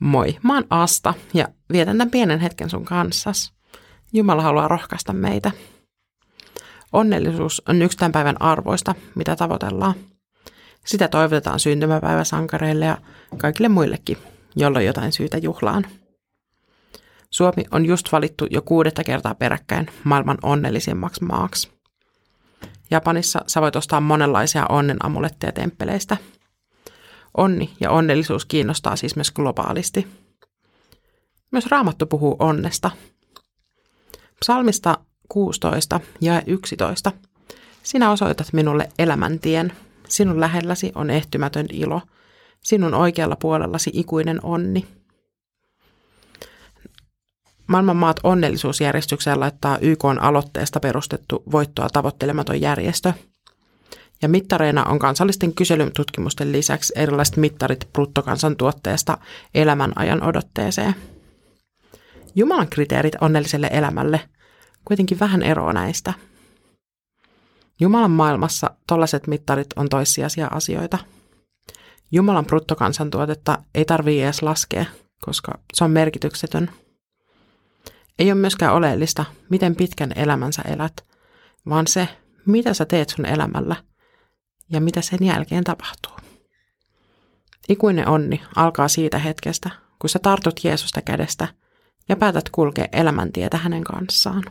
Moi, mä oon Asta ja vietän tämän pienen hetken sun kanssas. Jumala haluaa rohkaista meitä. Onnellisuus on yksi tämän päivän arvoista, mitä tavoitellaan. Sitä toivotetaan syntymäpäiväsankareille ja kaikille muillekin, jolla on jotain syytä juhlaan. Suomi on just valittu jo kuudetta kertaa peräkkäin maailman onnellisimmaksi maaksi. Japanissa sä voit ostaa monenlaisia onnen amuletteja temppeleistä – Onni ja onnellisuus kiinnostaa siis myös globaalisti. Myös Raamattu puhuu onnesta. Psalmista 16 ja 11. Sinä osoitat minulle elämäntien. Sinun lähelläsi on ehtymätön ilo. Sinun oikealla puolellasi ikuinen onni. Maailman maat onnellisuusjärjestykseen laittaa YK aloitteesta perustettu voittoa tavoittelematon järjestö – ja mittareina on kansallisten kyselytutkimusten lisäksi erilaiset mittarit bruttokansantuotteesta elämän ajan odotteeseen. Jumalan kriteerit onnelliselle elämälle kuitenkin vähän eroa näistä. Jumalan maailmassa tollaiset mittarit on toissijaisia asioita. Jumalan bruttokansantuotetta ei tarvitse edes laskea, koska se on merkityksetön. Ei ole myöskään oleellista, miten pitkän elämänsä elät, vaan se, mitä sä teet sun elämällä – ja mitä sen jälkeen tapahtuu. Ikuinen onni alkaa siitä hetkestä, kun sä tartut Jeesusta kädestä ja päätät kulkea elämäntietä hänen kanssaan.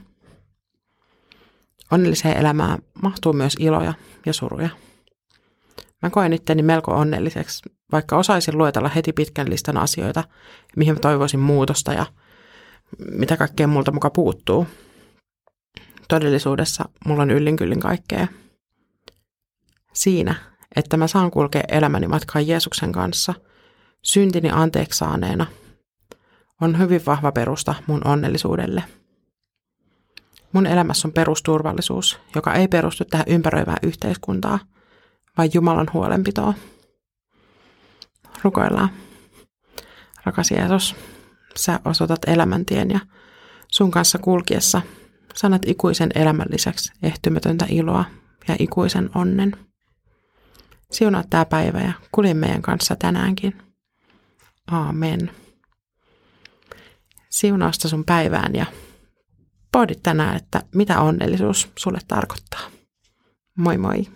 Onnelliseen elämään mahtuu myös iloja ja suruja. Mä koen itteni melko onnelliseksi, vaikka osaisin luetella heti pitkän listan asioita, mihin mä toivoisin muutosta ja mitä kaikkea multa muka puuttuu. Todellisuudessa mulla on yllin kyllin kaikkea – siinä, että mä saan kulkea elämäni matkaan Jeesuksen kanssa, syntini anteeksi saaneena, on hyvin vahva perusta mun onnellisuudelle. Mun elämässä on perusturvallisuus, joka ei perustu tähän ympäröivään yhteiskuntaan, vaan Jumalan huolenpitoa. Rukoillaan. Rakas Jeesus, sä osoitat elämäntien ja sun kanssa kulkiessa sanat ikuisen elämän lisäksi ehtymätöntä iloa ja ikuisen onnen. Siunaa tämä päivä ja kulje meidän kanssa tänäänkin. Aamen. Siunausta sun päivään ja pohdit tänään, että mitä onnellisuus sulle tarkoittaa. Moi moi!